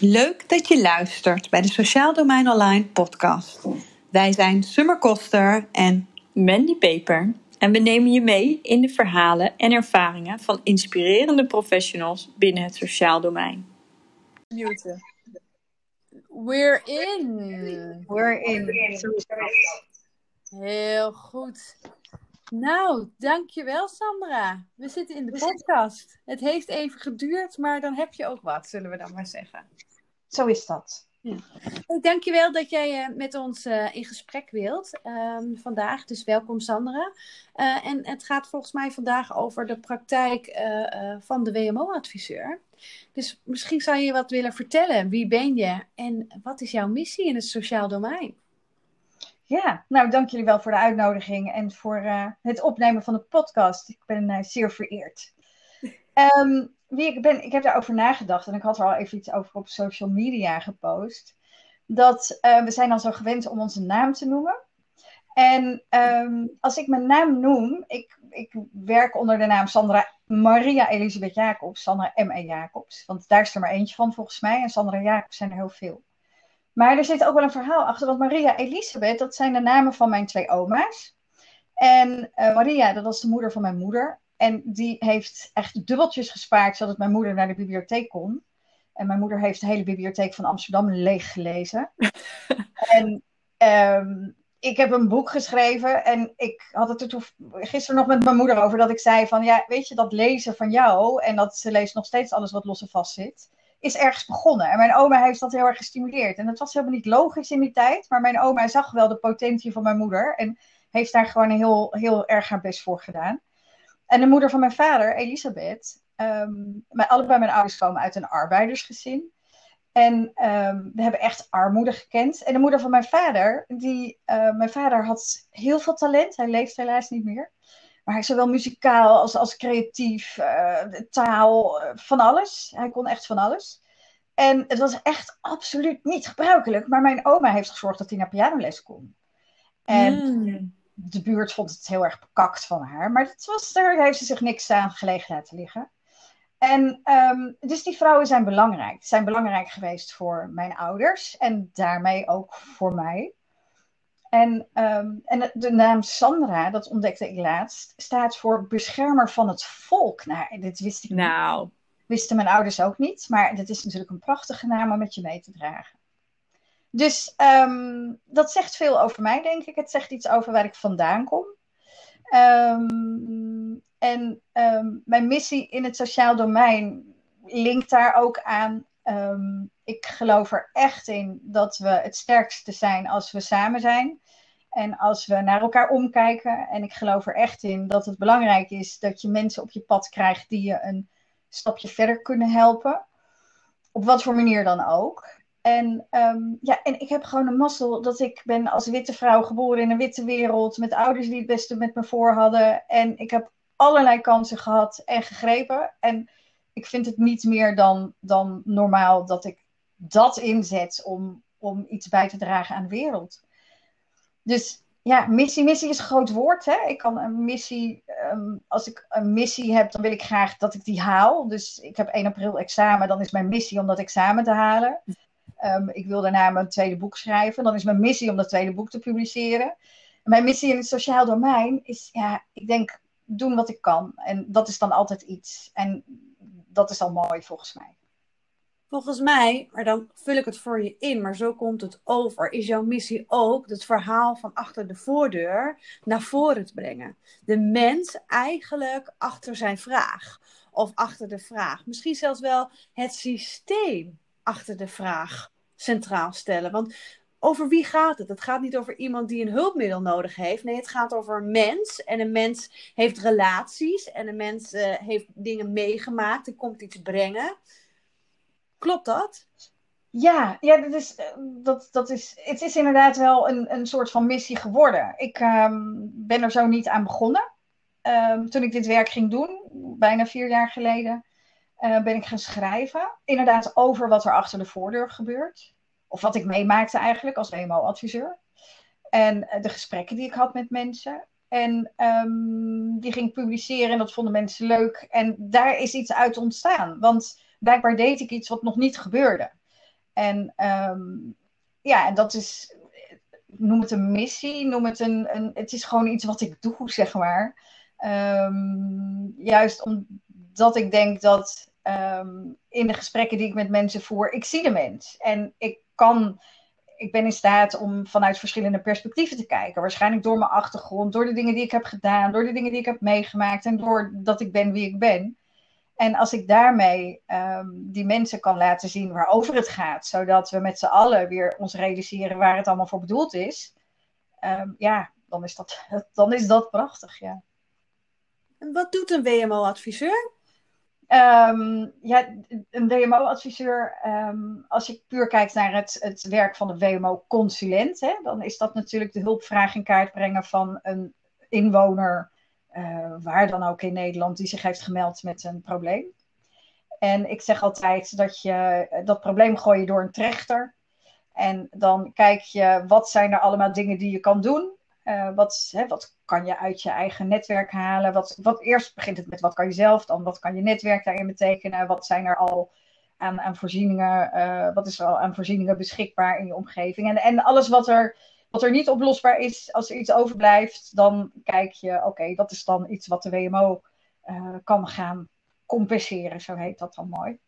Leuk dat je luistert bij de Sociaal Domein Online podcast. Wij zijn Summer Koster en Mandy Peper en we nemen je mee in de verhalen en ervaringen van inspirerende professionals binnen het sociaal domein. Muten. We're in. We're in. Heel goed. Nou, dankjewel Sandra. We zitten in de podcast. Het heeft even geduurd, maar dan heb je ook wat, zullen we dan maar zeggen. Zo is dat. Ja. Hey, dankjewel dat jij uh, met ons uh, in gesprek wilt um, vandaag. Dus welkom Sandra. Uh, en het gaat volgens mij vandaag over de praktijk van de WMO-adviseur. Dus misschien zou je wat willen vertellen. Wie ben je en wat is jouw missie in het sociaal domein? Ja, nou dank jullie wel voor de uitnodiging en voor het opnemen van de podcast. Ik ben zeer vereerd. Um, wie ik ben, ik heb daarover nagedacht en ik had er al even iets over op social media gepost. Dat uh, we zijn dan zo gewend om onze naam te noemen. En um, als ik mijn naam noem, ik, ik werk onder de naam Sandra Maria Elisabeth Jacobs, Sandra M.E. Jacobs. Want daar is er maar eentje van volgens mij en Sandra Jacobs zijn er heel veel. Maar er zit ook wel een verhaal achter, want Maria Elisabeth, dat zijn de namen van mijn twee oma's. En uh, Maria, dat was de moeder van mijn moeder. En die heeft echt dubbeltjes gespaard, zodat mijn moeder naar de bibliotheek kon. En mijn moeder heeft de hele bibliotheek van Amsterdam leeg gelezen. en um, ik heb een boek geschreven en ik had het er gisteren nog met mijn moeder over dat ik zei van ja, weet je, dat lezen van jou en dat ze leest nog steeds alles wat los en vast zit, is ergens begonnen. En mijn oma heeft dat heel erg gestimuleerd. En dat was helemaal niet logisch in die tijd, maar mijn oma zag wel de potentie van mijn moeder en heeft daar gewoon heel, heel erg haar best voor gedaan. En de moeder van mijn vader, Elisabeth, um, mijn, allebei mijn ouders komen uit een arbeidersgezin. En um, we hebben echt armoede gekend. En de moeder van mijn vader, die, uh, mijn vader had heel veel talent. Hij leeft helaas niet meer. Maar hij zowel muzikaal als, als creatief, uh, taal, uh, van alles. Hij kon echt van alles. En het was echt absoluut niet gebruikelijk. Maar mijn oma heeft gezorgd dat hij naar pianoles kon. En mm de buurt vond het heel erg bekakt van haar. Maar het was, daar heeft ze zich niks aan gelegen laten liggen. En um, dus die vrouwen zijn belangrijk. Zijn belangrijk geweest voor mijn ouders en daarmee ook voor mij. En, um, en de naam Sandra, dat ontdekte ik laatst, staat voor beschermer van het volk. Nou, dit wist ik nou. niet. Wisten mijn ouders ook niet. Maar dat is natuurlijk een prachtige naam om met je mee te dragen. Dus um, dat zegt veel over mij, denk ik. Het zegt iets over waar ik vandaan kom. Um, en um, mijn missie in het sociaal domein linkt daar ook aan. ik geloof er echt in dat we het sterkste zijn als we samen zijn. En als we naar elkaar omkijken. En ik geloof er echt in dat het belangrijk is dat je mensen op je pad krijgt die je een stapje verder kunnen helpen. Op wat voor manier dan ook. En, um, ja, en ik heb gewoon een mazzel dat ik ben als witte vrouw geboren in een witte wereld. Met ouders die het beste met me voor hadden. En ik heb allerlei kansen gehad en gegrepen. En ik vind het niet meer dan, dan normaal dat ik dat inzet om, om iets bij te dragen aan de wereld. Dus ja, missie, missie is een groot woord. Hè? Ik kan een missie, um, als ik een missie heb, dan wil ik graag dat ik die haal. Dus ik heb 1 april examen, dan is mijn missie om dat examen te halen. Um, ik wil daarna mijn tweede boek schrijven. Dan is mijn missie om dat tweede boek te publiceren. Mijn missie in het sociaal domein is, ja, ik denk doen wat ik kan. En dat is dan altijd iets. En dat is al mooi volgens mij. Volgens mij, maar dan vul ik het voor je in, maar zo komt het over. Is jouw missie ook het verhaal van achter de voordeur naar voren te brengen? De mens eigenlijk achter zijn vraag. Of achter de vraag. Misschien zelfs wel het systeem achter de vraag centraal stellen. Want over wie gaat het? Het gaat niet over iemand die een hulpmiddel nodig heeft. Nee, het gaat over een mens. En een mens heeft relaties. En een mens uh, heeft dingen meegemaakt en komt iets brengen. Klopt dat? Ja, ja dat is, dat, dat is, het is inderdaad wel een, een soort van missie geworden. Ik um, ben er zo niet aan begonnen. Um, toen ik dit werk ging doen, bijna vier jaar geleden, uh, ben ik gaan schrijven. Inderdaad over wat er achter de voordeur gebeurt. Of wat ik meemaakte eigenlijk als WMO-adviseur. En uh, de gesprekken die ik had met mensen. En um, die ging publiceren en dat vonden mensen leuk. En daar is iets uit ontstaan. Want blijkbaar deed ik iets wat nog niet gebeurde. En ehm, ja, en dat is, noem het een missie, noem het een, een het is gewoon iets wat ik doe, zeg maar. Ehm, juist omdat ik denk dat ehm, in de gesprekken die ik met mensen voer, ik zie de mens. En ik kan, ik ben in staat om vanuit verschillende perspectieven te kijken. Waarschijnlijk door mijn achtergrond, door de dingen die ik heb gedaan, door de dingen die ik heb meegemaakt en door dat ik ben wie ik ben. En als ik daarmee um, die mensen kan laten zien waarover het gaat, zodat we met z'n allen weer ons realiseren waar het allemaal voor bedoeld is, um, ja, dan is, dat, dan is dat prachtig. Ja. En wat doet een WMO-adviseur? Um, ja, een WMO-adviseur, als je puur kijkt naar het, het werk van de WMO-consulent, dan is dat natuurlijk de hulpvraag in kaart brengen van een inwoner uh, waar dan ook in Nederland, die zich heeft gemeld met een probleem. En ik zeg altijd dat je dat probleem gooi je door een trechter. En dan kijk je, wat zijn er allemaal dingen die je kan doen? Uh, wat, hè, wat kan je uit je eigen netwerk halen? Wat, wat, eerst begint het met wat kan je zelf, dan wat kan je netwerk daarin betekenen? Wat zijn er al aan, aan voorzieningen, uh, wat is er al aan voorzieningen beschikbaar in je omgeving? En, en alles wat er wat er niet oplosbaar is, als er iets overblijft, dan kijk je, oké, dat is dan iets wat de WMO uh, kan gaan compenseren, zo heet dat dan mooi.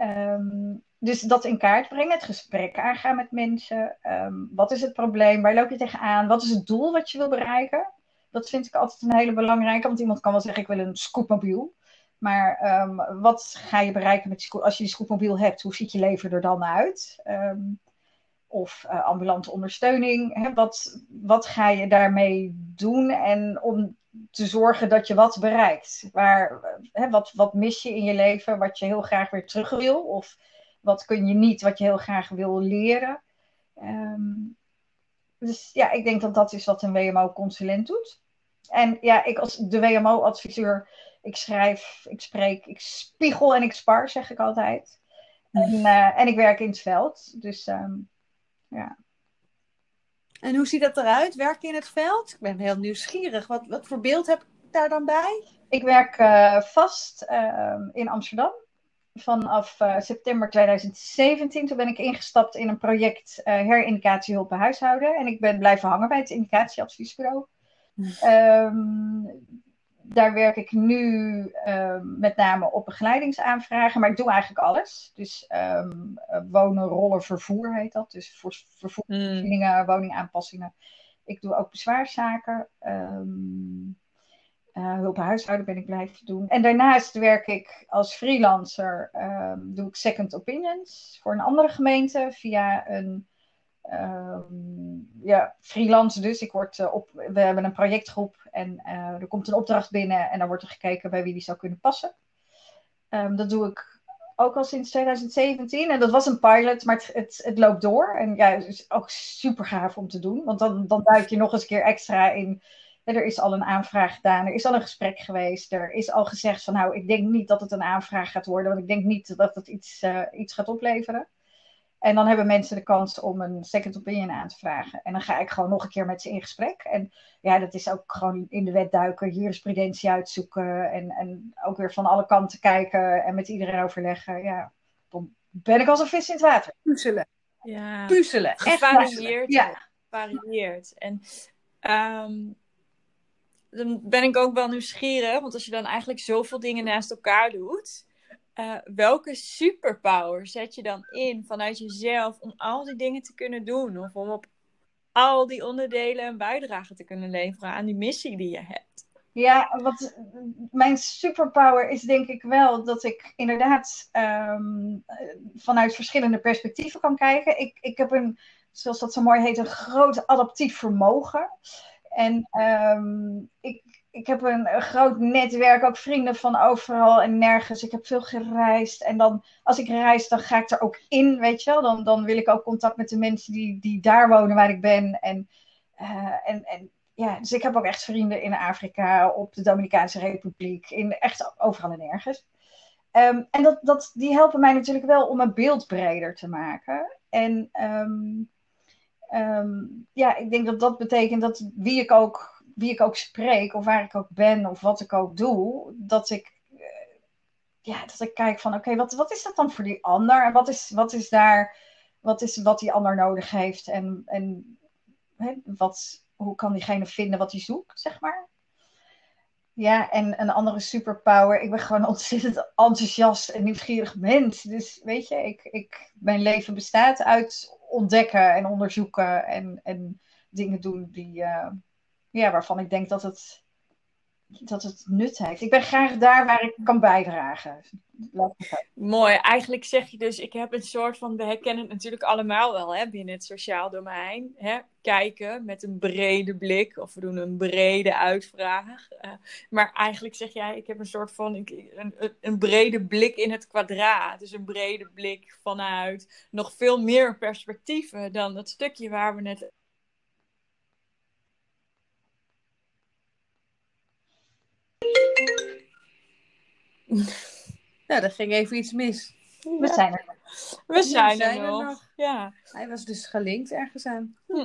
Um, dus dat in kaart brengen, het gesprek aangaan met mensen. Um, wat is het probleem? Waar loop je tegenaan? Wat is het doel wat je wil bereiken? Dat vind ik altijd een hele belangrijke, want iemand kan wel zeggen: ik wil een scootmobiel. Maar um, wat ga je bereiken met die als je die scootmobiel hebt? Hoe ziet je leven er dan uit? Um, of uh, ambulante ondersteuning. Hè? Wat, wat ga je daarmee doen en om te zorgen dat je wat bereikt? Waar, hè, wat, wat mis je in je leven wat je heel graag weer terug wil? Of wat kun je niet wat je heel graag wil leren? Um, dus ja, ik denk dat dat is wat een WMO-consulent doet. En ja, ik als de WMO-adviseur, ik schrijf, ik spreek, ik spiegel en ik spar, zeg ik altijd. En, uh, en ik werk in het veld. Dus um, ja. En hoe ziet dat eruit? Werk je in het veld? Ik ben heel nieuwsgierig. Wat, wat voor beeld heb ik daar dan bij? Ik werk uh, vast uh, in Amsterdam. Vanaf uh, september 2017 toen ben ik ingestapt in een project herindicatiehulp bij huishouden. En ik ben blijven hangen bij het indicatieadviesbureau. Um, daar werk ik nu um, met name op begeleidingsaanvragen, maar ik doe eigenlijk alles. Dus um, wonen, rollen, vervoer heet dat. Dus voor, vervoervoorzieningen, mm. woningaanpassingen. Ik doe ook bezwaarszaken. Um, uh, hulp huishouden ben ik blijven doen. En daarnaast werk ik als freelancer, doe ik second opinions voor een andere gemeente via een Um, ja, freelance dus. Ik word, uh, op, we hebben een projectgroep en uh, er komt een opdracht binnen en dan wordt er gekeken bij wie die zou kunnen passen. Um, dat doe ik ook al sinds 2017 en dat was een pilot, maar het, het, het loopt door. En ja, het is ook super gaaf om te doen, want dan, dan duik je nog eens een keer extra in. Er is al een aanvraag gedaan, er is al een gesprek geweest, er is al gezegd van nou, ik denk niet dat het een aanvraag gaat worden, want ik denk niet dat het iets, uh, iets gaat opleveren. En dan hebben mensen de kans om een second opinion aan te vragen. En dan ga ik gewoon nog een keer met ze in gesprek. En ja, dat is ook gewoon in de wet duiken, jurisprudentie uitzoeken. En, en ook weer van alle kanten kijken en met iedereen overleggen. Ja, dan ben ik als een vis in het water. Puzzelen. Ja. Puzzelen. Gevarieerd. Ja. Gevarieerd. En um, dan ben ik ook wel nieuwsgierig. Want als je dan eigenlijk zoveel dingen naast elkaar doet uh, welke superpower zet je dan in vanuit jezelf om al die dingen te kunnen doen? Of om op al die onderdelen een bijdrage te kunnen leveren aan die missie die je hebt? Ja, wat, mijn superpower is denk ik wel dat ik inderdaad um, vanuit verschillende perspectieven kan kijken. Ik, ik heb een, zoals dat zo mooi heet, een groot adaptief vermogen. En um, ik, ik heb een, groot netwerk, ook vrienden van overal en nergens. Ik heb veel gereisd. En dan, als ik reis, dan ga ik er ook in, weet je wel. Dan, dan wil ik ook contact met de mensen die, die daar wonen waar ik ben. En, uh, en, en ja, dus ik heb ook echt vrienden in Afrika, op de Dominicaanse Republiek, in echt overal en nergens. Um, en dat, dat, die helpen mij natuurlijk wel om mijn beeld breder te maken. En um, um, ja, ik denk dat dat betekent dat wie ik ook wie ik ook spreek, of waar ik ook ben, of wat ik ook doe, dat ik, ja, dat ik kijk van, oké, wat, wat is dat dan voor die ander? En wat is, wat is daar wat is wat die ander nodig heeft en, en wat, hoe kan diegene vinden wat hij zoekt, zeg maar. Ja, en een andere superpower. Ik ben gewoon ontzettend enthousiast en nieuwsgierig mens. Dus weet je, ik, ik, mijn leven bestaat uit ontdekken en onderzoeken en, en dingen doen die, uh, ja, waarvan ik denk dat het dat het nut heeft. Ik ben graag daar waar ik kan bijdragen. Mooi. Eigenlijk zeg je dus, ik heb een soort van, we herkennen het natuurlijk allemaal wel hè, binnen het sociaal domein. Hè? Kijken met een brede blik of we doen een brede uitvraag. Uh, maar eigenlijk zeg jij, ik heb een soort van, een, een brede blik in het kwadraat. Dus een brede blik vanuit nog veel meer perspectieven dan dat stukje waar we net Nou, er ging even iets mis. We zijn er nog. We zijn, er, nog. Ja. Hij was dus gelinkt ergens aan. Hm.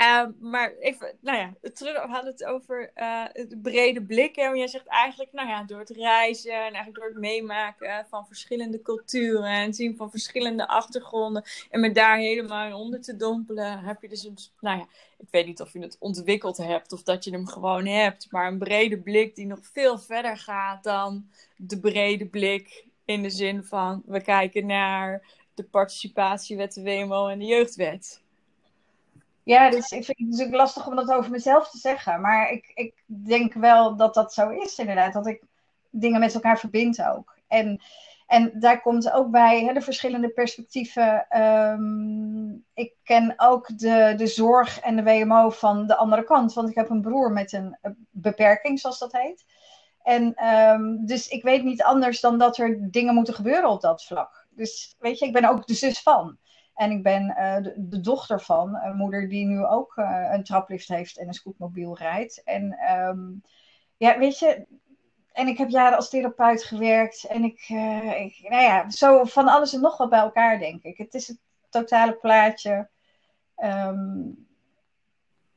Uh, maar even, nou ja, terug, we hadden het over uh, de brede blik. Hè? Jij zegt eigenlijk, nou ja, door het reizen en eigenlijk door het meemaken van verschillende culturen en zien van verschillende achtergronden en me daar helemaal onder te dompelen, heb je dus een, nou ja, ik weet niet of je het ontwikkeld hebt of dat je hem gewoon hebt, maar een brede blik die nog veel verder gaat dan de brede blik in de zin van we kijken naar de participatiewet, de WMO en de jeugdwet. Ja, dus ik vind het natuurlijk lastig om dat over mezelf te zeggen. Maar ik, ik denk wel dat dat zo is, inderdaad. Dat ik dingen met elkaar verbind ook. En, en daar komt ook bij hè, de verschillende perspectieven. Ehm, ik ken ook de, de zorg en de WMO van de andere kant. Want ik heb een broer met een beperking, zoals dat heet. En um, dus ik weet niet anders dan dat er dingen moeten gebeuren op dat vlak. Dus weet je, ik ben ook de zus van. En ik ben uh, de, dochter van een moeder die nu ook uh, een traplift heeft en een scootmobiel rijdt. En um, ja, weet je, en ik heb jaren als therapeut gewerkt. En ik, uh, ik, nou ja, zo van alles en nog wat bij elkaar, denk ik. Het is het totale plaatje um,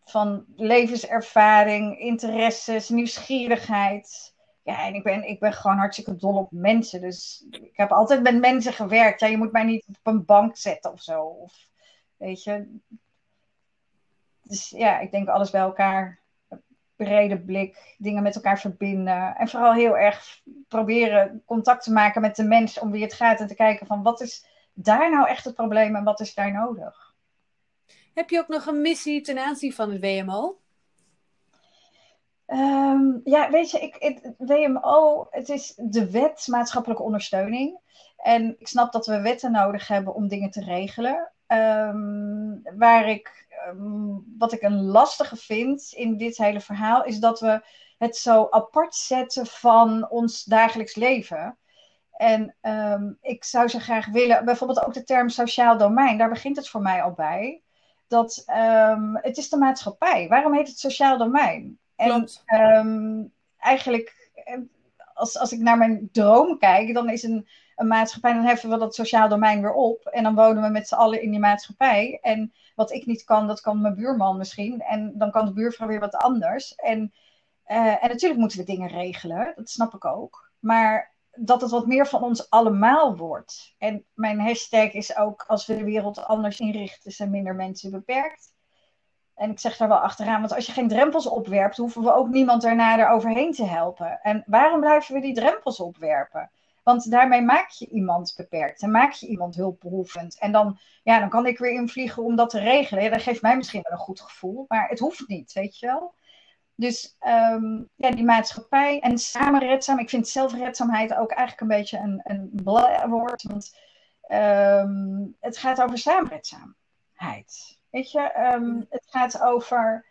van levenservaring, interesses, nieuwsgierigheid ja, en ik ben, ik ben gewoon hartstikke dol op mensen. Dus ik heb altijd met mensen gewerkt. Ja, je moet mij niet op een bank zetten of zo. Of, weet je. Dus ja, ik denk alles bij elkaar. Brede blik, dingen met elkaar verbinden. En vooral heel erg proberen contact te maken met de mens om wie het gaat. En te kijken van wat is daar nou echt het probleem en wat is daar nodig. Heb je ook nog een missie ten aanzien van het WMO? Um, ja, weet je, ik, WMO, het is de wet maatschappelijke ondersteuning. En ik snap dat we wetten nodig hebben om dingen te regelen. Um, waar ik, um, wat ik een lastige vind in dit hele verhaal, is dat we het zo apart zetten van ons dagelijks leven. En ik zou zo graag willen, bijvoorbeeld ook de term sociaal domein, daar begint het voor mij al bij. Dat het is de maatschappij. Waarom heet het sociaal domein? En um, eigenlijk, als, als ik naar mijn droom kijk, dan is een, een maatschappij, dan heffen we dat sociaal domein weer op. En dan wonen we met z'n allen in die maatschappij. En wat ik niet kan, dat kan mijn buurman misschien. En dan kan de buurvrouw weer wat anders. En, uh, en natuurlijk moeten we dingen regelen, dat snap ik ook. Maar dat het wat meer van ons allemaal wordt. En mijn hashtag is ook: als we de wereld anders inrichten, zijn minder mensen beperkt. En ik zeg daar wel achteraan, want als je geen drempels opwerpt, hoeven we ook niemand daarna eroverheen te helpen. En waarom blijven we die drempels opwerpen? Want daarmee maak je iemand beperkt en maak je iemand hulpbehoevend. En dan, ja, dan kan ik weer invliegen om dat te regelen. Dat geeft mij misschien wel een goed gevoel, maar het hoeft niet, weet je wel. Dus um, ja, die maatschappij en samenredzaam. Ik vind zelfredzaamheid ook eigenlijk een beetje een, een woord. Want um, het gaat over samenredzaamheid. Weet je, um, het gaat over.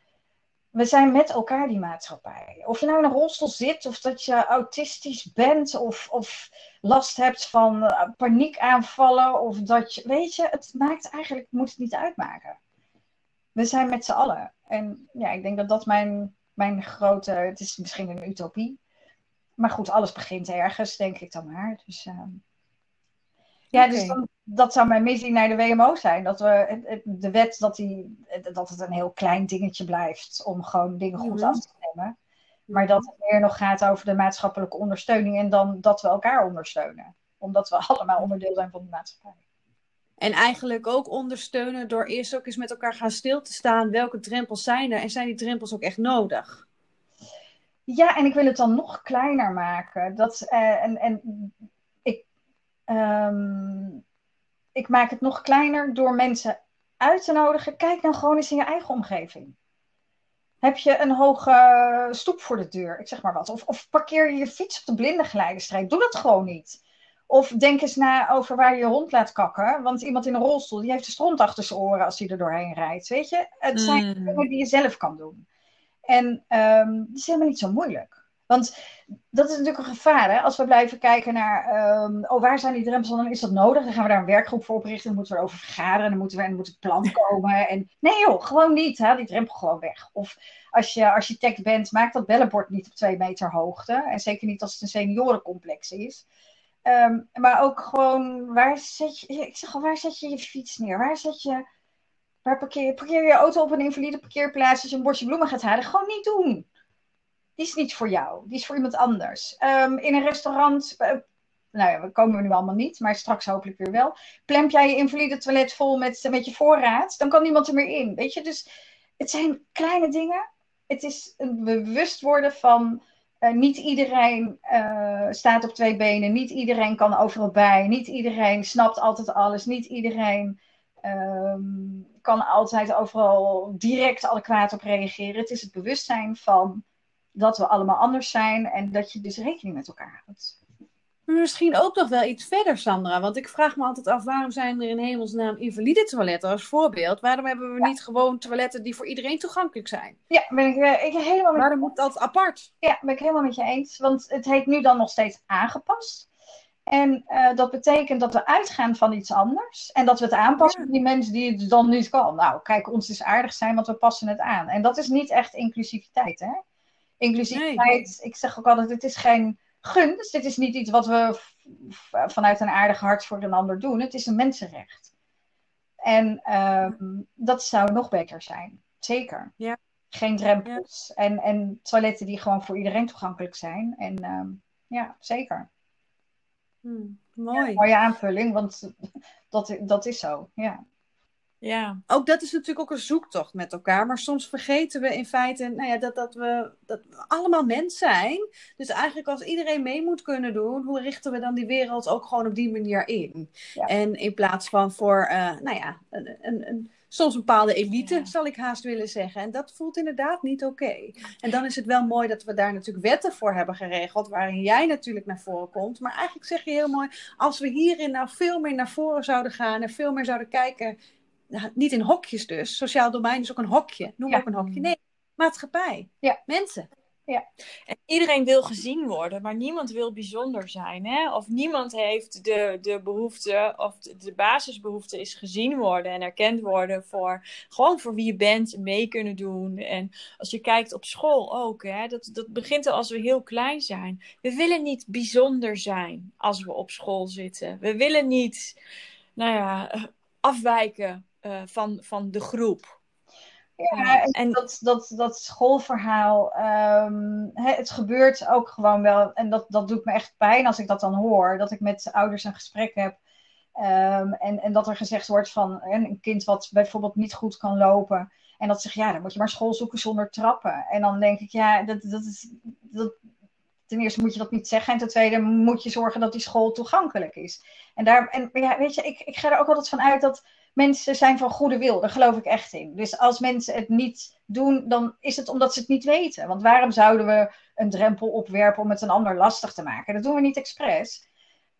We zijn met elkaar die maatschappij. Of je nou in een rolstoel zit, of dat je autistisch bent, of, of last hebt van uh, paniekaanvallen, of dat je. Weet je, het maakt eigenlijk. moet het niet uitmaken. We zijn met z'n allen. En ja, ik denk dat dat mijn, mijn grote. Het is misschien een utopie. Maar goed, alles begint ergens, denk ik dan maar. Dus. Uh, ja, okay. dus dan, dat zou mijn missie naar de WMO zijn. Dat we de wet, dat, die, dat het een heel klein dingetje blijft om gewoon dingen goed mm -hmm. af te nemen. Maar dat het meer nog gaat over de maatschappelijke ondersteuning en dan dat we elkaar ondersteunen. Omdat we allemaal onderdeel zijn van de maatschappij. En eigenlijk ook ondersteunen door eerst ook eens met elkaar gaan stil te staan. Welke drempels zijn er en zijn die drempels ook echt nodig? Ja, en ik wil het dan nog kleiner maken. Dat, uh, en, en um, ik maak het nog kleiner door mensen uit te nodigen. Kijk dan gewoon eens in je eigen omgeving. Heb je een hoge stoep voor de deur? Ik zeg maar wat. Of, of parkeer je je fiets op de blindengeleiderstreep? Doe dat gewoon niet. Of denk eens na over waar je je hond laat kakken. Want iemand in een rolstoel, die heeft de stront achter zijn oren als hij er doorheen rijdt. Weet je? Het zijn mm. dingen die je zelf kan doen. En um, dat is helemaal niet zo moeilijk. Want dat is natuurlijk een gevaar. Hè? Als we blijven kijken naar, um, oh, waar zijn die drempels? Dan is dat nodig. Dan gaan we daar een werkgroep voor oprichten. Dan moeten we erover vergaderen. Dan moeten we, en moet het plan komen. En nee joh, gewoon niet. Haal die drempel gewoon weg. Of als je architect bent, maak dat bellenbord niet op twee meter hoogte. En zeker niet als het een seniorencomplex is. Um, maar ook gewoon, waar zet je, ik zeg al, waar zet je je fiets neer? Waar zet je, waar parkeer je, parkeer je auto op een invalide parkeerplaats als je een bordje bloemen gaat halen? Gewoon niet doen die is niet voor jou. Die is voor iemand anders. Um, in een restaurant, uh, nou ja, we komen nu allemaal niet, maar straks hopelijk weer wel. Plemp jij je invalide toilet vol met, met je voorraad, dan kan niemand er meer in. Weet je, dus het zijn kleine dingen. Het is een bewust worden van uh, niet iedereen staat op twee benen, niet iedereen kan overal bij, niet iedereen snapt altijd alles, niet iedereen um, kan altijd overal direct adequaat op reageren. Het is het bewustzijn van dat we allemaal anders zijn en dat je dus rekening met elkaar houdt. Misschien ook nog wel iets verder, Sandra. Want ik vraag me altijd af, waarom zijn er in hemelsnaam invalide toiletten als voorbeeld? Waarom hebben we niet gewoon toiletten die voor iedereen toegankelijk zijn? Ja, ben ik, uh, ik helemaal met Waarom moet dat apart? Ja, ben ik helemaal met je eens. Want het heet nu dan nog steeds aangepast. En uh, dat betekent dat we uitgaan van iets anders. En dat we het aanpassen ja. die mensen die het dan niet kan. Nou, kijk, ons is aardig zijn, want we passen het aan. En dat is niet echt inclusiviteit, hè? Inclusiviteit, nee. ik zeg ook altijd, het is geen gunst. Dit is niet iets wat we vanuit een aardig hart voor een ander doen. Het is een mensenrecht. En um, dat zou nog beter zijn. Zeker. Ja. Geen drempels. Ja. En, en toiletten die gewoon voor iedereen toegankelijk zijn. En um, ja, zeker. Hmm, mooi. Ja, mooie aanvulling, want dat, dat is zo. Ja. Ja. Ook dat is natuurlijk ook een zoektocht met elkaar. Maar soms vergeten we in feite nou ja, dat, dat, we, dat we allemaal mens zijn. Dus eigenlijk als iedereen mee moet kunnen doen, hoe richten we dan die wereld ook gewoon op die manier in? Ja. En in plaats van voor, uh, nou ja, een, een, een, soms een bepaalde elite, ja. zal ik haast willen zeggen. En dat voelt inderdaad niet oké. Okay. En dan is het wel mooi dat we daar natuurlijk wetten voor hebben geregeld, waarin jij natuurlijk naar voren komt. Maar eigenlijk zeg je heel mooi, als we hierin nou veel meer naar voren zouden gaan en veel meer zouden kijken niet in hokjes dus. Sociaal domein is ook een hokje. Noem ja. ook een hokje. Nee, maatschappij. Ja. Mensen. Ja. En iedereen wil gezien worden, maar niemand wil bijzonder zijn. Hè? Of niemand heeft de, de behoefte, of de, de basisbehoefte is gezien worden en erkend worden voor gewoon voor wie je bent, mee kunnen doen. En als je kijkt op school ook, hè, dat, dat begint al als we heel klein zijn. We willen niet bijzonder zijn als we op school zitten. We willen niet, nou ja, afwijken uh, van, van de groep. Ja, en dat, dat, dat schoolverhaal, um, hè, het gebeurt ook gewoon wel. En dat, dat doet me echt pijn als ik dat dan hoor. Dat ik met ouders een gesprek heb. Um, en, en dat er gezegd wordt van een kind wat bijvoorbeeld niet goed kan lopen. En dat zegt, ja, dan moet je maar school zoeken zonder trappen. En dan denk ik, ja, dat, dat is, dat, ten eerste moet je dat niet zeggen. En ten tweede moet je zorgen dat die school toegankelijk is. En, daar, en ja, weet je, ik, ik ga er ook altijd van uit dat mensen zijn van goede wil. Daar geloof ik echt in. Dus als mensen het niet doen, dan is het omdat ze het niet weten. Want waarom zouden we een drempel opwerpen om het een ander lastig te maken? Dat doen we niet expres.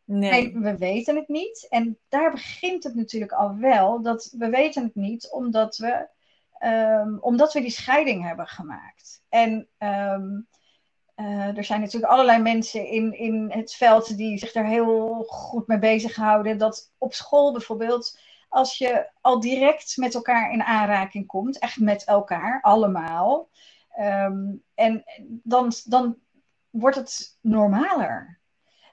Nee. nee. we weten het niet. En daar begint het natuurlijk al wel. Dat we weten het niet omdat we, um, omdat we die scheiding hebben gemaakt. En um, uh, er zijn natuurlijk allerlei mensen in, in het veld die zich er heel goed mee bezighouden. Dat op school bijvoorbeeld als je al direct met elkaar in aanraking komt, echt met elkaar, allemaal. Um, en dan, dan wordt het normaler.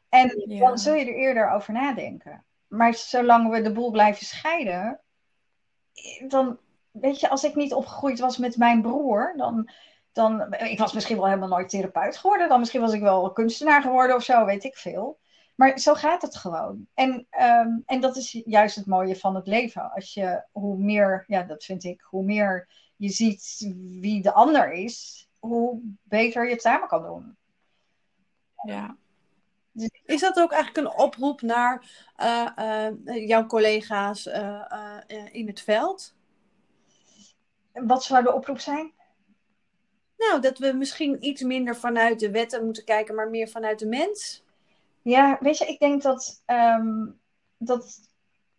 En ja. dan zul je er eerder over nadenken. Maar zolang we de boel blijven scheiden, dan, weet je, als ik niet opgegroeid was met mijn broer, dan, dan, ik was misschien wel helemaal nooit therapeut geworden, dan misschien was ik wel kunstenaar geworden of zo, weet ik veel. Maar zo gaat het gewoon. En, ehm, en dat is juist het mooie van het leven. Als je, hoe meer, ja, dat vind ik, hoe meer je ziet wie de ander is, hoe beter je het samen kan doen. Ja. Is dat ook eigenlijk een oproep naar eh, eh, jouw collega's eh, in het veld? Wat zou de oproep zijn? Nou, dat we misschien iets minder vanuit de wetten moeten kijken, maar meer vanuit de mens. Ja, weet je, ik denk dat, ehm, dat,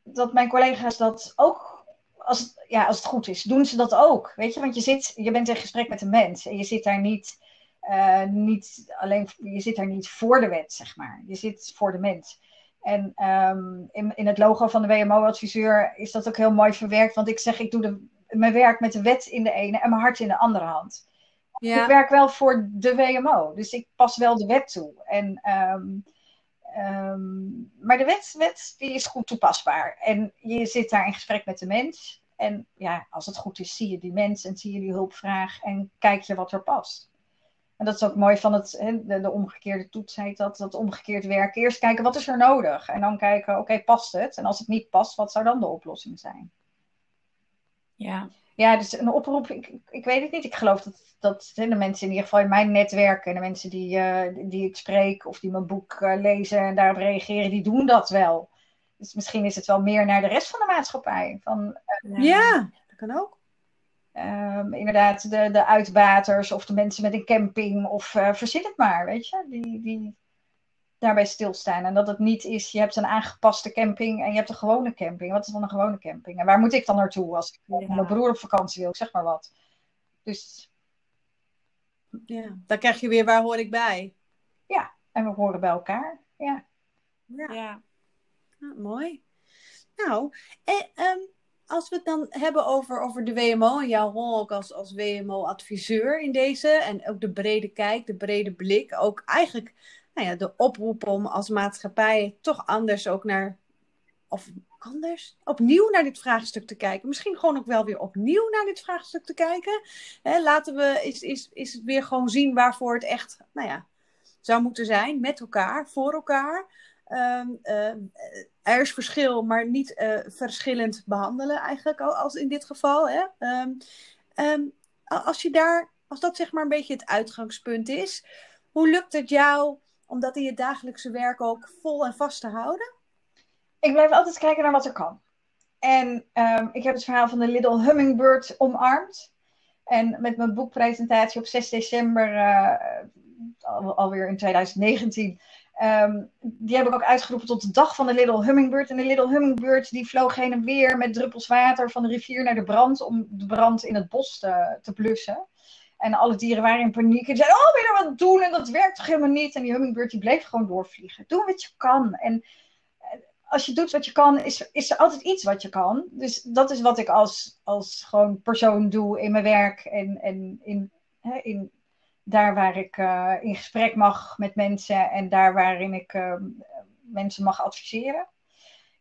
dat mijn collega's dat ook, als het, ja, als het goed is, doen ze dat ook. Weet je, want je, zit, je bent in gesprek met een mens en je zit daar niet, uh, niet alleen, je zit daar niet voor de wet, zeg maar. Je zit voor de mens. En um, in, in het logo van de WMO-adviseur is dat ook heel mooi verwerkt, want ik zeg, ik doe de, mijn werk met de wet in de ene en mijn hart in de andere hand. Ja. Ik werk wel voor de WMO, dus ik pas wel de wet toe. En um, Um, maar de wet, wet die is goed toepasbaar. En je zit daar in gesprek met de mens. En ja, als het goed is, zie je die mens en zie je die hulpvraag en kijk je wat er past. En dat is ook mooi van het, de, de omgekeerde toets heet dat, dat omgekeerd werk. Eerst kijken wat is er nodig en dan kijken, oké, past het? En als het niet past, wat zou dan de oplossing zijn? Ja. Ja, dus een oproep, ik, ik weet het niet. Ik geloof dat, dat de mensen in ieder geval in mijn netwerk en de mensen die, uh, die ik spreek of die mijn boek uh, lezen en daarop reageren, die doen dat wel. Dus misschien is het wel meer naar de rest van de maatschappij. Van, uh, ja, dat kan ook. Um, inderdaad, de, de uitbaters of de mensen met een camping of verzin het maar, weet je. Die, die, daarbij stilstaan. En dat het niet is, je hebt een aangepaste camping en je hebt een gewone camping. Wat is dan een gewone camping? En waar moet ik dan naartoe als ik ja. mijn broer op vakantie wil? Zeg maar wat. Dus... Ja, dan krijg je weer waar hoor ik bij. Ja, en we horen bij elkaar. Ja. Ja. ja. Ah, mooi. Nou, en, um, als we het dan hebben over, over de WMO en jouw rol ook als, als WMO-adviseur in deze, en ook de brede kijk, de brede blik, ook eigenlijk nou ja, de oproep om als maatschappij toch anders ook naar, of anders, opnieuw naar dit vraagstuk te kijken. Misschien gewoon ook wel weer opnieuw naar dit vraagstuk te kijken. laten we is, is, is weer gewoon zien waarvoor het echt, nou ja, zou moeten zijn, met elkaar, voor elkaar. Ehm, eh, er is verschil, maar niet uh, verschillend behandelen eigenlijk, als in dit geval. Hè? Ehm, ehm, als je daar, als dat zeg maar een beetje het uitgangspunt is, hoe lukt het jou om dat in je dagelijkse werk ook vol en vast te houden? Ik blijf altijd kijken naar wat er kan. En um, ik heb het verhaal van de Little Hummingbird omarmd. En met mijn boekpresentatie op 6 december, uh, al, alweer in 2019, um, die heb ik ook uitgeroepen tot de dag van de Little Hummingbird. En de Little Hummingbird die vloog heen en weer met druppels water van de rivier naar de brand om de brand in het bos te, te blussen. En alle dieren waren in paniek. En zeiden, oh, wil je er wat doen? En dat werkt toch helemaal niet? En die hummingbird die bleef gewoon doorvliegen. Doe wat je kan. En als je doet wat je kan, is, is er altijd iets wat je kan. Dus dat is wat ik als, als gewoon persoon doe in mijn werk. En, en in, hè, in, daar waar ik uh, in gesprek mag met mensen. En daar waarin ik uh, mensen mag adviseren.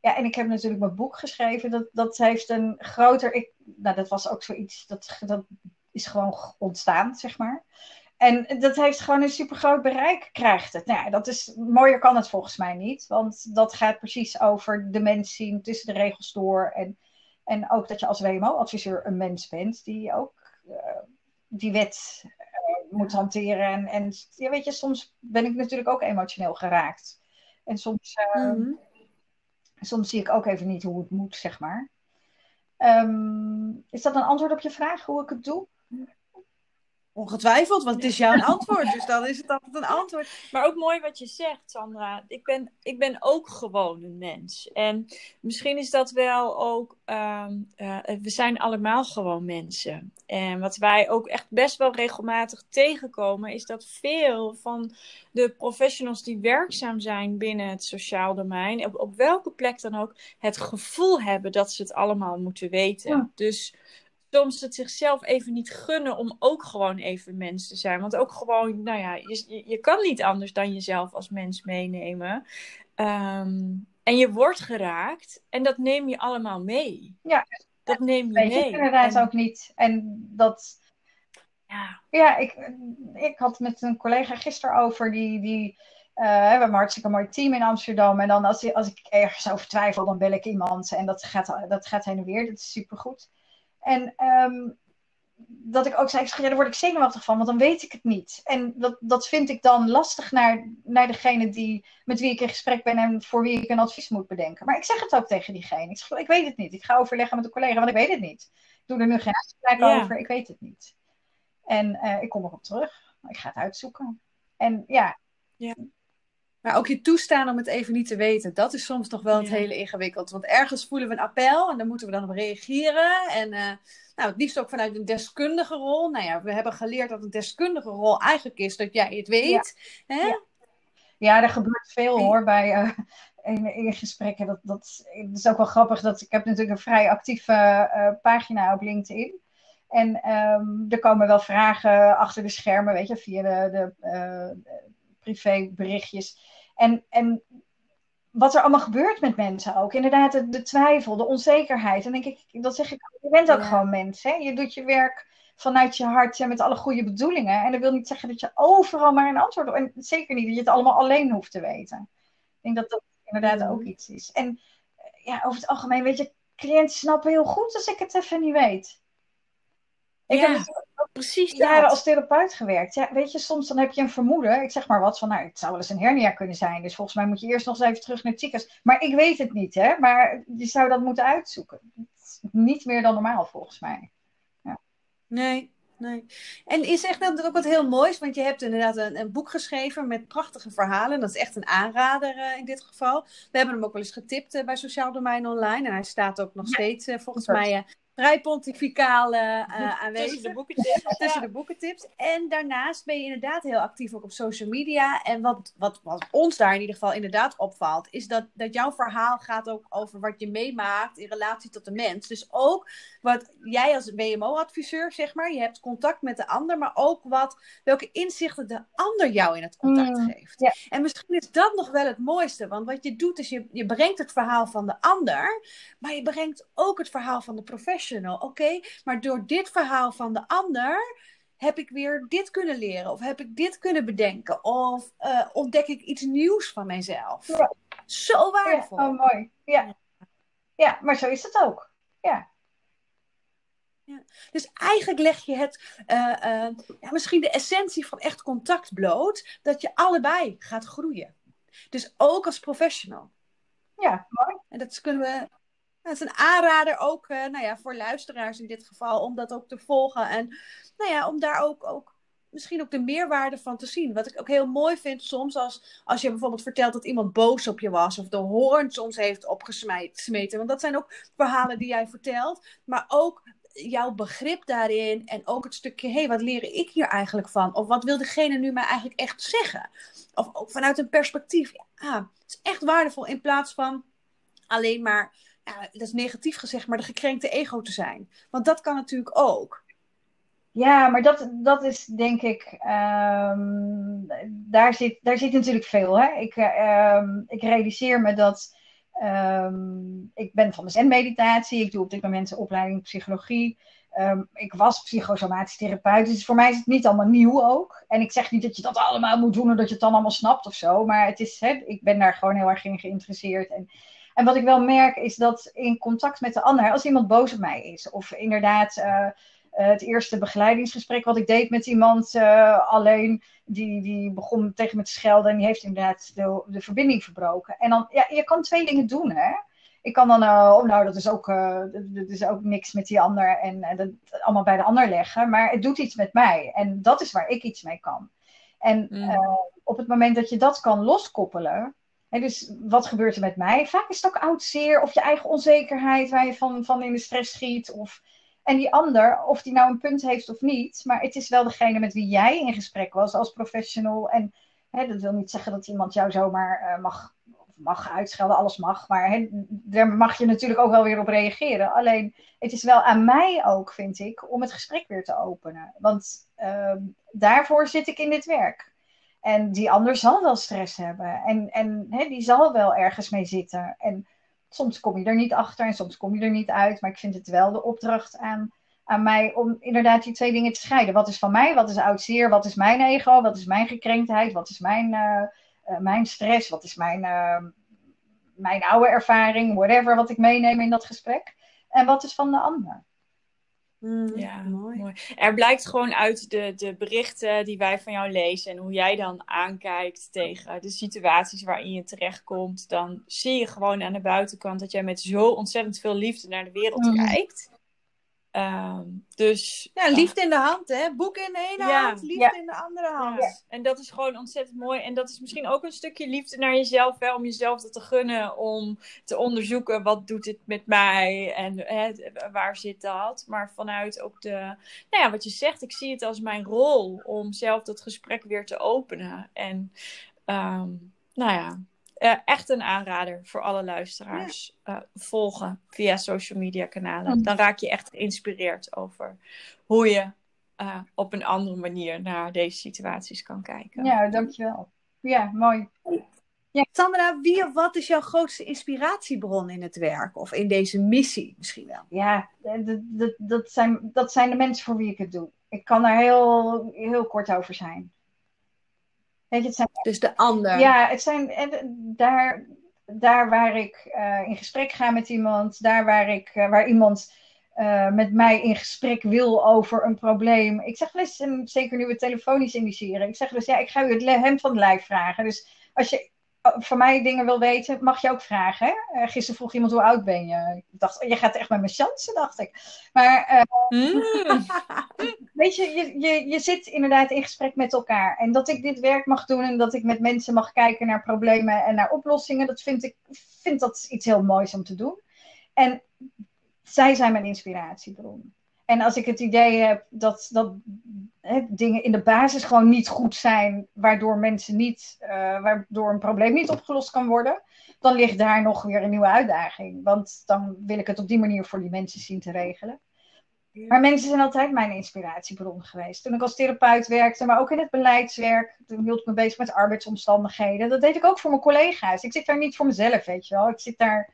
Ja, en ik heb natuurlijk mijn boek geschreven. Dat, dat heeft een groter. Ik, nou, dat was ook zoiets. Dat, dat is gewoon ontstaan, zeg maar. En dat heeft gewoon een super groot bereik, krijgt het. Nou, ja, dat is, mooier kan het volgens mij niet. Want dat gaat precies over de mens zien tussen de regels door. En, en ook dat je als WMO-adviseur een mens bent die ook uh, die wet uh, moet hanteren. En, en ja, weet je, soms ben ik natuurlijk ook emotioneel geraakt. En soms, uh, mm -hmm. soms zie ik ook even niet hoe het moet, zeg maar. Um, is dat een antwoord op je vraag, hoe ik het doe? Ongetwijfeld, want het is jouw antwoord. Dus dan is het altijd een antwoord. Maar ook mooi wat je zegt, Sandra. Ik ben, ik ben ook gewoon een mens. En misschien is dat wel ook. Um, uh, we zijn allemaal gewoon mensen. En wat wij ook echt best wel regelmatig tegenkomen, is dat veel van de professionals die werkzaam zijn binnen het sociaal domein, op, op welke plek dan ook, het gevoel hebben dat ze het allemaal moeten weten. Ja. Dus soms het zichzelf even niet gunnen om ook gewoon even mens te zijn. Want ook gewoon, nou ja, je, je kan niet anders dan jezelf als mens meenemen. Um, en je wordt geraakt en dat neem je allemaal mee. Ja. Dat neem je Weet mee. Je inderdaad en... ook niet. En dat... Ja, ja ik, ik had met een collega gisteren over die... die we hebben een hartstikke mooi team in Amsterdam. En dan als, als ik ergens over twijfel, dan bel ik iemand. En dat gaat, dat gaat heen en weer. Dat is supergoed. En ehm, dat ik ook zei, ja, daar word ik zenuwachtig van, want dan weet ik het niet. En dat, dat vind ik dan lastig naar, naar degene die, met wie ik in gesprek ben en voor wie ik een advies moet bedenken. Maar ik zeg het ook tegen diegene. Ik zeg, ik weet het niet. Ik ga overleggen met een collega, want ik weet het niet. Ik doe er nu geen uitspraak ja. over, ik weet het niet. En uh, ik kom erop terug. Ik ga het uitzoeken. En ja. ja. Maar ook je toestaan om het even niet te weten, dat is soms nog wel het ja. hele ingewikkeld. Want ergens voelen we een appel en dan moeten we dan op reageren. En uh, nou, het liefst ook vanuit een deskundige rol. Nou ja, we hebben geleerd dat een deskundige rol eigenlijk is dat jij het weet. Ja, hè? ja. ja er gebeurt veel hoor bij uh, in, in, gesprekken. Dat, dat, dat, is ook wel grappig. Dat, ik heb natuurlijk een vrij actieve uh, pagina op LinkedIn. En um, er komen wel vragen achter de schermen, weet je, via de, de uh, privéberichtjes. En, en wat er allemaal gebeurt met mensen ook. Inderdaad, de, de twijfel, de onzekerheid. En denk ik, dat zeg ik, je bent ook ja. gewoon mens. Hè? Je doet je werk vanuit je hart en met alle goede bedoelingen. En dat wil niet zeggen dat je overal maar een antwoord op. En zeker niet dat je het allemaal alleen hoeft te weten. Ik denk dat dat inderdaad ook iets is. En ja, over het algemeen, weet je, cliënten snappen heel goed als ik het even niet weet. Ik ja, heb precies jaren dat. als therapeut gewerkt. Ja, weet je, soms dan heb je een vermoeden. Ik zeg maar wat van, nou, het zou wel eens een hernia kunnen zijn. Dus volgens mij moet je eerst nog eens even terug naar het ziekenhuis. Maar ik weet het niet, hè. Maar je zou dat moeten uitzoeken. Niet meer dan normaal, volgens mij. Ja. Nee, Nee. En is echt dat ook wat heel moois, want je hebt inderdaad een, een, boek geschreven met prachtige verhalen. Dat is echt een aanrader uh, in dit geval. We hebben hem ook wel eens getipt uh, bij Sociaal Domein Online. En hij staat ook nog ja. steeds uh, volgens mij vrij pontificaal uh, aanwezig. Tussen de boekentips. Tussen de boekentips. En daarnaast ben je inderdaad heel actief ook op social media. En wat, wat, wat ons daar in ieder geval inderdaad opvalt, is dat, dat jouw verhaal gaat ook over wat je meemaakt in relatie tot de mens. Dus ook wat jij als WMO-adviseur, zeg maar, je hebt contact met de ander, maar ook wat, welke inzichten de ander jou in het contact Mm, geeft. En misschien is dat nog wel het mooiste, want wat je doet is je, je brengt het verhaal van de ander, maar je brengt ook het verhaal van de professional. Oké, maar door dit verhaal van de ander heb ik weer dit kunnen leren, of heb ik dit kunnen bedenken, of eh, ontdek ik iets nieuws van mijzelf. Ja. Zo waardevol. Ja, oh, mooi. Ja. ja, maar zo is het ook. Ja. Ja. Dus eigenlijk leg je het, uh, uh, ja, misschien de essentie van echt contact bloot, dat je allebei gaat groeien. Dus ook als professional. Ja, mooi. En dat kunnen we. Het is een aanrader ook uh, nou ja, voor luisteraars in dit geval, om dat ook te volgen. En nou ja, om daar ook, ook misschien ook de meerwaarde van te zien. Wat ik ook heel mooi vind soms, als, als je bijvoorbeeld vertelt dat iemand boos op je was, of de hoorn soms heeft opgesmeten. Want dat zijn ook verhalen die jij vertelt. Maar ook jouw begrip daarin en ook het stukje, hé, hey, wat leer ik hier eigenlijk van? Of wat wil degene nu mij eigenlijk echt zeggen? Of ook vanuit een perspectief, ja, het is echt waardevol in plaats van alleen maar, ja, dat is negatief gezegd, maar de gekrenkte ego te zijn. Want dat kan natuurlijk ook. Ja, maar dat, dat is denk ik, um, daar, zit, daar zit natuurlijk veel. Hè? Ik, um, ik realiseer me dat Um, ik ben van de zen-meditatie. Ik doe op dit moment een opleiding psychologie. Ik was psychosomatisch therapeut. Dus voor mij is het niet allemaal nieuw ook. En ik zeg niet dat je dat allemaal moet doen en dat je het dan allemaal snapt of zo. Maar het is, hè, ik ben daar gewoon heel erg in geïnteresseerd. En, en wat ik wel merk is dat in contact met de ander, als iemand boos op mij is, of inderdaad. Uh, uh, het eerste begeleidingsgesprek wat ik deed met iemand uh, alleen, die, die begon tegen me te schelden en die heeft inderdaad de, de verbinding verbroken. En dan, ja, je kan twee dingen doen, hè. Ik kan dan, uh, oh nou, dat is ook, dat is ook niks met die ander en dat allemaal bij de ander leggen, maar het doet iets met mij en dat is waar ik iets mee kan. En mm. op het moment dat je dat kan loskoppelen, dus wat gebeurt er met mij? Vaak is het ook oud zeer of je eigen onzekerheid waar je van, van in de stress schiet of... En die ander, of die nou een punt heeft of niet, maar het is wel degene met wie jij in gesprek was als professional. En dat wil niet zeggen dat iemand jou zomaar uh, mag, mag uitschelden, alles mag. Maar daar mag je natuurlijk ook wel weer op reageren. Alleen, het is wel aan mij ook, vind ik, om het gesprek weer te openen. Want uh, daarvoor zit ik in dit werk. En die ander zal wel stress hebben. En, en hè, die zal wel ergens mee zitten. En soms kom je er niet achter en soms kom je er niet uit. Maar ik vind het wel de opdracht aan, aan mij om inderdaad die twee dingen te scheiden. Wat is van mij? Wat is oud zeer? Wat is mijn ego? Wat is mijn gekrenktheid? Wat is mijn uh, eh, mijn stress, wat is mijn, uh, mijn oude ervaring, whatever wat ik meeneem in dat gesprek. En wat is van de ander. Mm, ja, mooi. mooi. Er blijkt gewoon uit de, de berichten die wij van jou lezen en hoe jij dan aankijkt tegen de situaties waarin je terechtkomt, dan zie je gewoon aan de buitenkant dat jij met zo ontzettend veel liefde naar de wereld mm. kijkt. Ehm, dus, ja, liefde in de hand, hè? Boek in de ene hand, liefde in de andere hand. Ja. En dat is gewoon ontzettend mooi. En dat is misschien ook een stukje liefde naar jezelf, hè? om jezelf dat te gunnen, om te onderzoeken wat doet dit met mij en hè, waar zit dat. Maar vanuit ook de, nou ja, wat je zegt, ik zie het als mijn rol om zelf dat gesprek weer te openen. En um, nou ja, uh, echt een aanrader voor alle luisteraars. Uh, volgen via social media kanalen. Mm. Dan raak je echt geïnspireerd over hoe je uh, op een andere manier naar deze situaties kan kijken. Ja, dankjewel. Ja, mooi. Ja. Sandra, wie of wat is jouw grootste inspiratiebron in het werk? Of in deze missie misschien wel? Ja, dat, dat, dat, zijn, dat zijn de mensen voor wie ik het doe. Ik kan daar heel, heel kort over zijn. Weet je, het zijn, dus de ander. Ja, het zijn daar, daar waar ik uh, in gesprek ga met iemand, daar waar, ik, uh, waar iemand uh, met mij in gesprek wil over een probleem. Ik zeg wel eens, zeker nu we telefonisch indiceren, ik zeg dus ja, ik ga u het hem van het lijf vragen. Dus als je van mij dingen wil weten, mag je ook vragen. Hè? Uh, gisteren vroeg iemand hoe oud ben je. Ik dacht, oh, je gaat echt met mijn chansen, dacht ik. Maar uh, mm. weet je, je, je, je zit inderdaad in gesprek met elkaar. En dat ik dit werk mag doen en dat ik met mensen mag kijken naar problemen en naar oplossingen, dat vind ik vind dat iets heel moois om te doen. En zij zijn mijn inspiratiebron. En als ik het idee heb dat, dat hè, dingen in de basis gewoon niet goed zijn, waardoor mensen niet, uh, waardoor een probleem niet opgelost kan worden, dan ligt daar nog weer een nieuwe uitdaging. Want dan wil ik het op die manier voor die mensen zien te regelen. Maar mensen zijn altijd mijn inspiratiebron geweest. Toen ik als therapeut werkte, maar ook in het beleidswerk, toen hield ik me bezig met arbeidsomstandigheden. Dat deed ik ook voor mijn collega's. Ik zit daar niet voor mezelf, weet je wel. Ik zit daar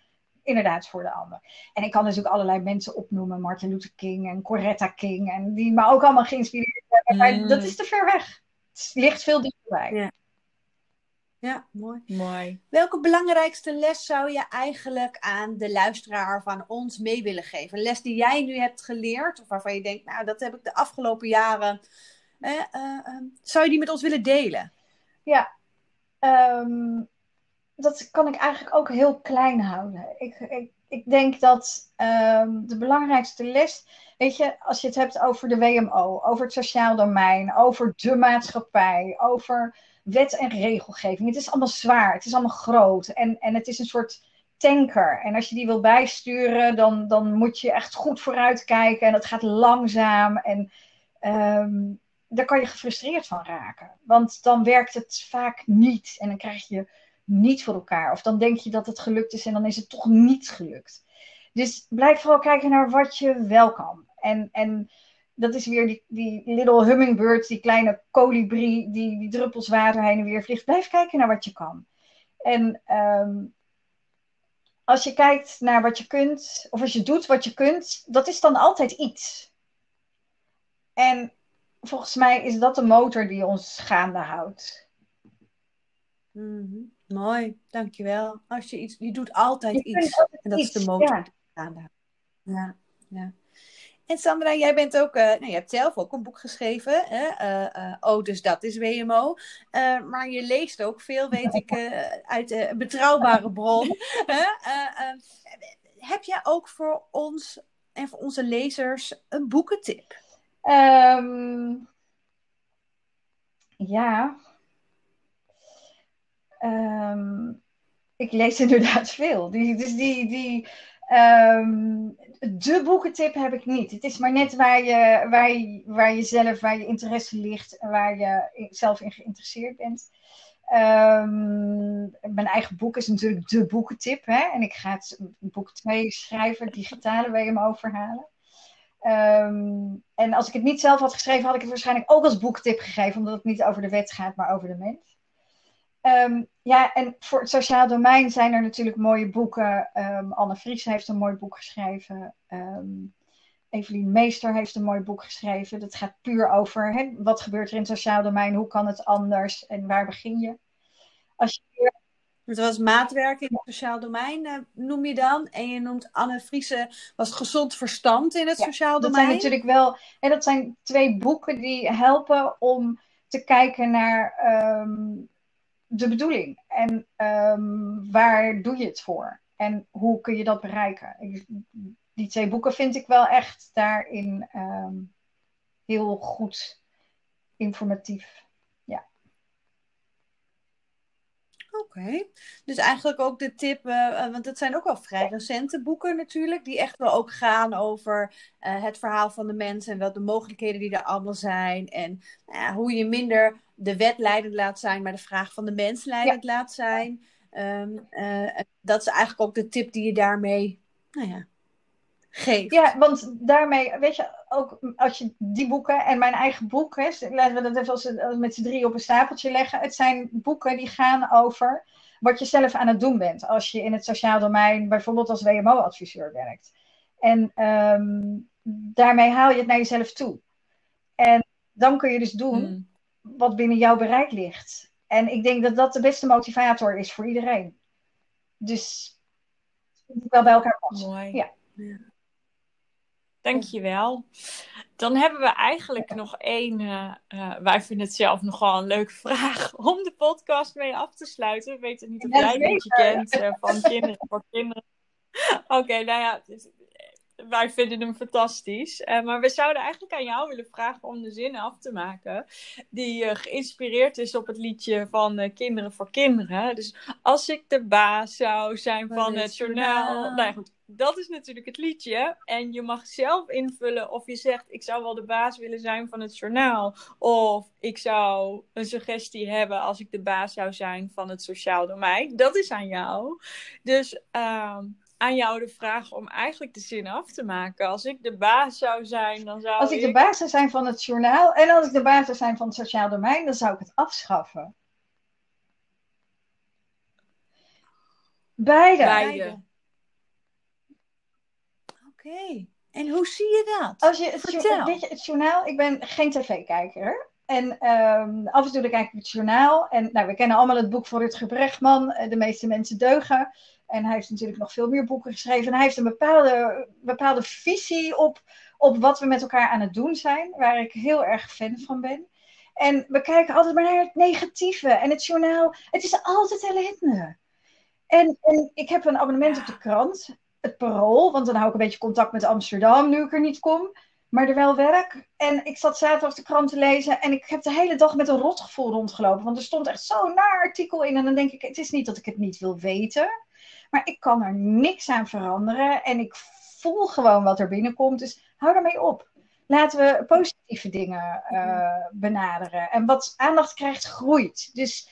inderdaad voor de ander. En ik kan dus ook allerlei mensen opnoemen, Martin Luther King en Coretta King, en die me ook allemaal geïnspireerd hebben. Maar mm. dat is te ver weg. Het ligt veel dichterbij. Ja. Ja, mooi. mooi. Welke belangrijkste les zou je eigenlijk aan de luisteraar van ons mee willen geven? Een les die jij nu hebt geleerd, of waarvan je denkt, nou, dat heb ik de afgelopen jaren. Eh, uh, zou je die met ons willen delen? Ja, um, dat kan ik eigenlijk ook heel klein houden. Ik, ik, ik denk dat um, de belangrijkste les, weet je, als je het hebt over de WMO, over het sociaal domein, over de maatschappij, over wet en regelgeving. Het is allemaal zwaar, het is allemaal groot en, en het is een soort tanker. En als je die wil bijsturen, dan, dan moet je echt goed vooruit kijken en het gaat langzaam en um, daar kan je gefrustreerd van raken. Want dan werkt het vaak niet en dan krijg je niet voor elkaar. Of dan denk je dat het gelukt is en dan is het toch niet gelukt. Dus blijf vooral kijken naar wat je wel kan. En, en dat is weer die, die little hummingbird, die kleine kolibrie die, die druppels water heen en weer vliegt. Blijf kijken naar wat je kan. En um, als je kijkt naar wat je kunt, of als je doet wat je kunt, dat is dan altijd iets. En volgens mij is dat de motor die ons gaande houdt. Mm Mooi, dankjewel. Als je iets, je doet altijd iets. En dat is de motor. Ja. ja, ja. En Sandra, jij bent ook, uh, nou, je hebt zelf ook een boek geschreven. Hè? Uh, uh, oh, dus dat is WMO. maar je leest ook veel, weet ik, uit een betrouwbare bron. heb jij ook voor ons en voor onze lezers een boekentip? Um, ja, um, ik lees inderdaad veel. Die, dus die, die, um, de boekentip heb ik niet. Het is maar net waar je, waar, waar je zelf, waar je interesse ligt waar je zelf in geïnteresseerd bent. Um, mijn eigen boek is natuurlijk de boekentip. Hè? En ik ga het boek 2 schrijven, digitale WMO-verhalen. Um, en als ik het niet zelf had geschreven, had ik het waarschijnlijk ook als boektip gegeven, omdat het niet over de wet gaat, maar over de mens. Um, ja, en voor het sociaal domein zijn er natuurlijk mooie boeken. Um, Anne Vries heeft een mooi boek geschreven. Um, Evelien Meester heeft een mooi boek geschreven. Dat gaat puur over hè, wat gebeurt er in het sociaal domein, hoe kan het anders en waar begin je. Als je Het was maatwerk in het sociaal domein, eh, noem je dan. En je noemt Anne Friese was gezond verstand in het Ja, sociaal Dat domein. zijn natuurlijk wel, en dat zijn twee boeken die helpen om te kijken naar ehm, de bedoeling. En ehm, waar doe je het voor? En hoe kun je dat bereiken? Ik- die twee boeken vind ik wel echt daarin ehm, heel goed informatief. Oké, dus eigenlijk ook de tip, eh, eh, want het zijn ook wel vrij recente boeken natuurlijk, die echt wel ook gaan over eh, het verhaal van de mens en wat de mogelijkheden die er allemaal zijn. En nou ja, hoe je minder de wet leidend laat zijn, maar de vraag van de mens leidend laat zijn. Ehm, eh, dat is eigenlijk ook de tip die je daarmee nou ja, geeft. Ja, want daarmee, weet je, ook als je die boeken en mijn eigen boek, hè, laten we dat even als, als met z'n drie op een stapeltje leggen. Het zijn boeken die gaan over wat je zelf aan het doen bent als je in het sociaal domein bijvoorbeeld als WMO-adviseur werkt. En ehm, daarmee haal je het naar jezelf toe. En dan kun je dus doen Mm. Wat binnen jouw bereik ligt. En ik denk dat dat de beste motivator is voor iedereen. Dus wel bij elkaar passen. Mooi. Ja. Dankjewel. Dan hebben we eigenlijk nog één. eh, eh, wij vinden het zelf nogal een leuke vraag om de podcast mee af te sluiten. We weten niet of jij het zeker. kent eh, van kinderen voor kinderen. Oké, nou ja, wij vinden hem fantastisch. Eh, maar we zouden eigenlijk aan jou willen vragen om de zin af te maken. Die eh, geïnspireerd is op het liedje van eh, Kinderen voor Kinderen. Dus als ik de baas zou zijn Van van het journaal. Nou goed, dat is natuurlijk het liedje. En je mag zelf invullen of je zegt: Ik zou wel de baas willen zijn van het journaal. Of ik zou een suggestie hebben als ik de baas zou zijn van het sociaal domein. Dat is aan jou. Dus ehm, aan jou de vraag om eigenlijk de zin af te maken. Als ik de baas zou zijn, dan zou Als ik de baas zou zijn van het journaal en als ik de baas zou zijn van het sociaal domein, dan zou ik het afschaffen. Beide. Beide. Oké, en hoe zie je dat? Als je het, weet je, het journaal, ik ben geen tv-kijker. En ehm, af en toe dan kijk ik het journaal. En nou, we kennen allemaal het boek van Rutger Bregman, eh, De meeste mensen deugen. En hij heeft natuurlijk nog veel meer boeken geschreven. En hij heeft een bepaalde, bepaalde visie op, op wat we met elkaar aan het doen zijn, waar ik heel erg fan van ben. En we kijken altijd maar naar het negatieve. En het journaal, het is altijd ellende. En, en ik heb een abonnement op de krant, het Parool, want dan hou ik een beetje contact met Amsterdam nu ik er niet kom maar er wel werk. En ik zat zaterdag de krant te lezen en ik heb de hele dag met een rotgevoel rondgelopen. Want er stond echt zo'n naar artikel in. En dan denk ik, het is niet dat ik het niet wil weten. Maar ik kan er niks aan veranderen. En ik voel gewoon wat er binnenkomt. Dus hou ermee op. Laten we positieve dingen eh, benaderen. En wat aandacht krijgt, groeit. Dus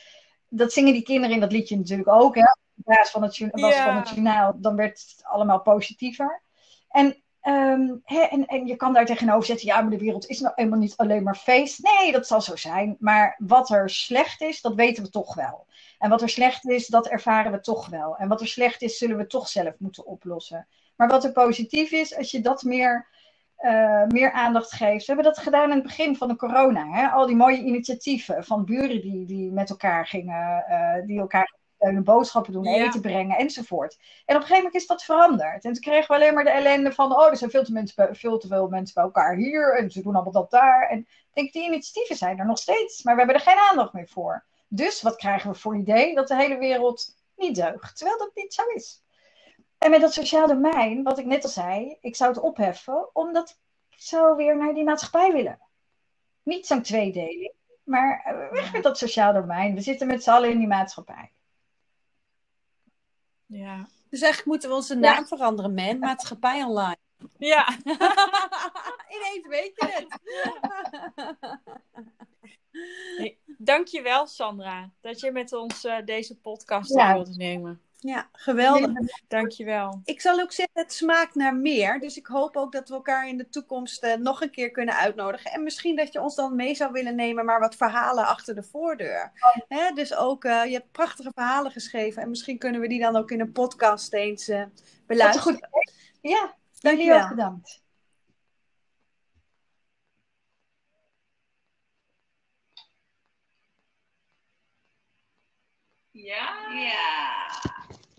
dat zingen die kinderen in dat liedje natuurlijk ook. Hè? In plaats van het, was Ja. van het journaal, dan werd het allemaal positiever. En Ehm, hè, en, en je kan daar tegenover zetten, ja, maar de wereld is nou eenmaal niet alleen maar feest. Nee, dat zal zo zijn. Maar wat er slecht is, dat weten we toch wel. En wat er slecht is, dat ervaren we toch wel. En wat er slecht is, zullen we toch zelf moeten oplossen. Maar wat er positief is, als je dat meer, eh, meer aandacht geeft. We hebben dat gedaan in het begin van de corona. Hè? Al die mooie initiatieven van buren die, die met elkaar gingen, eh, die elkaar steunen, boodschappen doen, Ja. eten brengen enzovoort. En op een gegeven moment is dat veranderd. En toen kregen we alleen maar de ellende van, oh, er zijn veel te, mensen, veel te veel mensen bij elkaar hier en ze doen allemaal dat daar. En ik denk, die initiatieven zijn er nog steeds, maar we hebben er geen aandacht meer voor. Dus wat krijgen we voor idee? Dat de hele wereld niet deugt, terwijl dat niet zo is. En met dat sociaal domein, wat ik net al zei, ik zou het opheffen, omdat ik zou weer naar die maatschappij willen. Niet zo'n tweedeling, maar weg met dat sociaal domein. We zitten met z'n allen in die maatschappij. Ja. Dus eigenlijk moeten we onze naam veranderen, man. Maatschappij online. Ja. Ineens weet je het. Dankjewel, Sandra, dat je met ons eh, deze podcast Ja. wilde nemen. Ja, geweldig. Dankjewel. Ik zal ook zeggen, het smaakt naar meer. Dus ik hoop ook dat we elkaar in de toekomst eh, nog een keer kunnen uitnodigen. En misschien dat je ons dan mee zou willen nemen, maar wat verhalen achter de voordeur. Hè, dus ook, eh, je hebt prachtige verhalen geschreven. En misschien kunnen we die dan ook in een podcast eens beluisteren. goed. Ja, jullie Dankjewel. ook bedankt. Ja.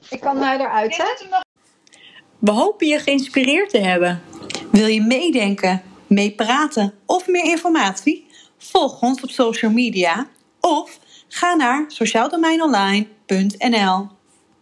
Ik kan uh, eruit, hè? We hopen je geïnspireerd te hebben. Wil je meedenken, meepraten of meer informatie? Volg ons op social media of ga naar sociaaldomeinonline.nl.